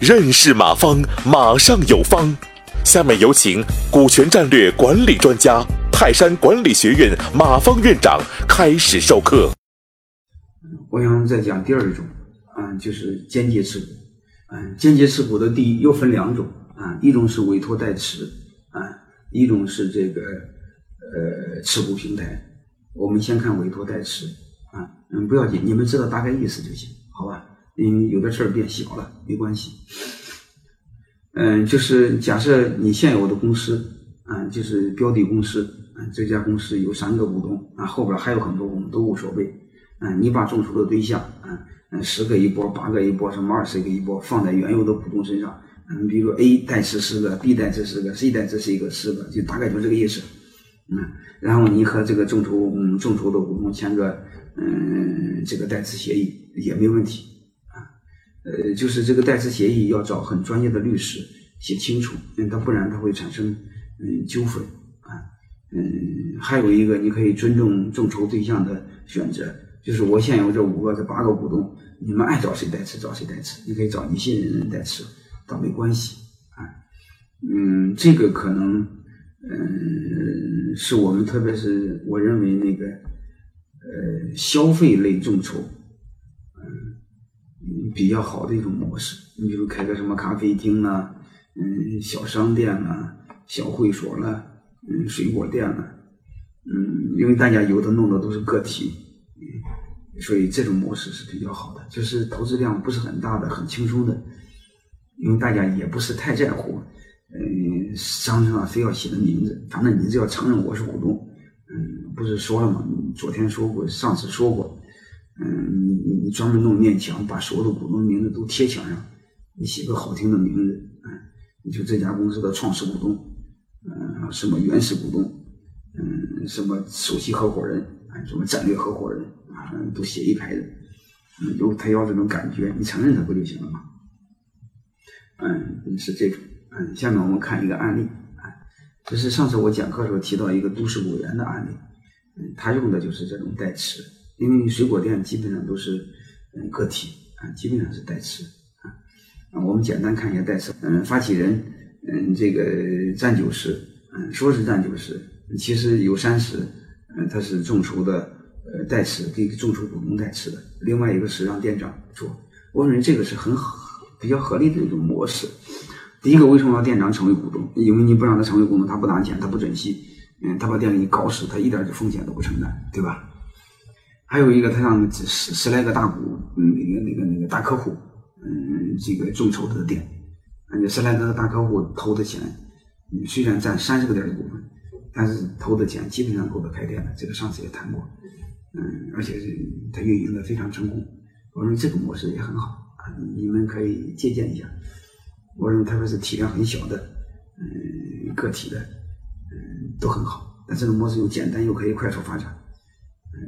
认识马方，马上有方。下面有请股权战略管理专家、泰山管理学院马方院长开始授课。我想再讲第二种，啊，就是间接持股。嗯，间接持股的第一又分两种，啊，一种是委托代持，啊，一种是这个呃持股平台。我们先看委托代持，嗯，不要紧，你们知道大概意思就行，好吧？因为有的事儿变小了，没关系。嗯，就是假设你现有的公司，啊，就是标的公司，啊，这家公司有三个股东，啊，后边还有很多股东都无所谓，啊，你把众筹的对象，啊，嗯，十个一波，八个一波，什么二十个一波，放在原有的股东身上，嗯，比如 A 代持十个，B 代持十个，C 代持是一个十个，就大概就这个意思，嗯，然后你和这个众筹，嗯，众筹的股东签个，嗯，这个代持协议也没问题啊。呃，就是这个代持协议要找很专业的律师写清楚，嗯，他不然他会产生嗯纠纷啊，嗯，还有一个你可以尊重众筹对象的选择，就是我现有这五个这八个股东，你们爱找谁代持找谁代持，你可以找你信任人代持，倒没关系啊，嗯，这个可能嗯是我们特别是我认为那个呃消费类众筹。嗯比较好的一种模式，你比如开个什么咖啡厅啦，嗯，小商店啦，小会所啦，嗯，水果店啦，嗯，因为大家有的弄的都是个体，所以这种模式是比较好的，就是投资量不是很大的，很轻松的，因为大家也不是太在乎，嗯，商城上非要写的名字，反正你只要承认我是股东，不是说了吗？昨天说过，上次说过。嗯，你你你专门弄面墙，把所有的股东名字都贴墙上，你写个好听的名字，嗯，你就这家公司的创始股东，嗯，什么原始股东，嗯，什么首席合伙人，啊，什么战略合伙人，啊，都写一排的，嗯，有他要这种感觉，你承认他不就行了吗？嗯，是这种，嗯，下面我们看一个案例，啊，这是上次我讲课时候提到一个都市果园的案例，嗯，他用的就是这种代持。因为水果店基本上都是嗯个体啊，基本上是代持啊。我们简单看一下代持。嗯，发起人嗯这个占九十，嗯说是占九十，其实有三十，嗯他是众筹的呃代持给众筹股东代持的，另外一个是让店长做。我认为这个是很比较合理的一种模式。第一个，为什么要店长成为股东？因为你不让他成为股东，他不拿钱，他不珍惜，嗯，他把店给你搞死，他一点的风险都不承担，对吧？还有一个，他让十十来个大股，嗯，那个那个那个大客户，嗯，这个众筹他的店，那十来个大客户投的钱，虽然占三十个点的股份，但是投的钱基本上够他开店的。这个上次也谈过，嗯，而且是他运营的非常成功。我认为这个模式也很好啊，你们可以借鉴一下。我认为特别是体量很小的，嗯，个体的，都很好。但这种模式又简单又可以快速发展。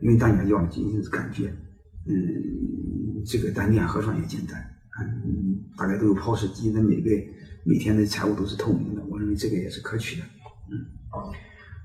因为大家要的仅仅是感觉，嗯，这个单店核算也简单，嗯，大概都有 POS 机，那每个每天的财务都是透明的，我认为这个也是可取的，嗯，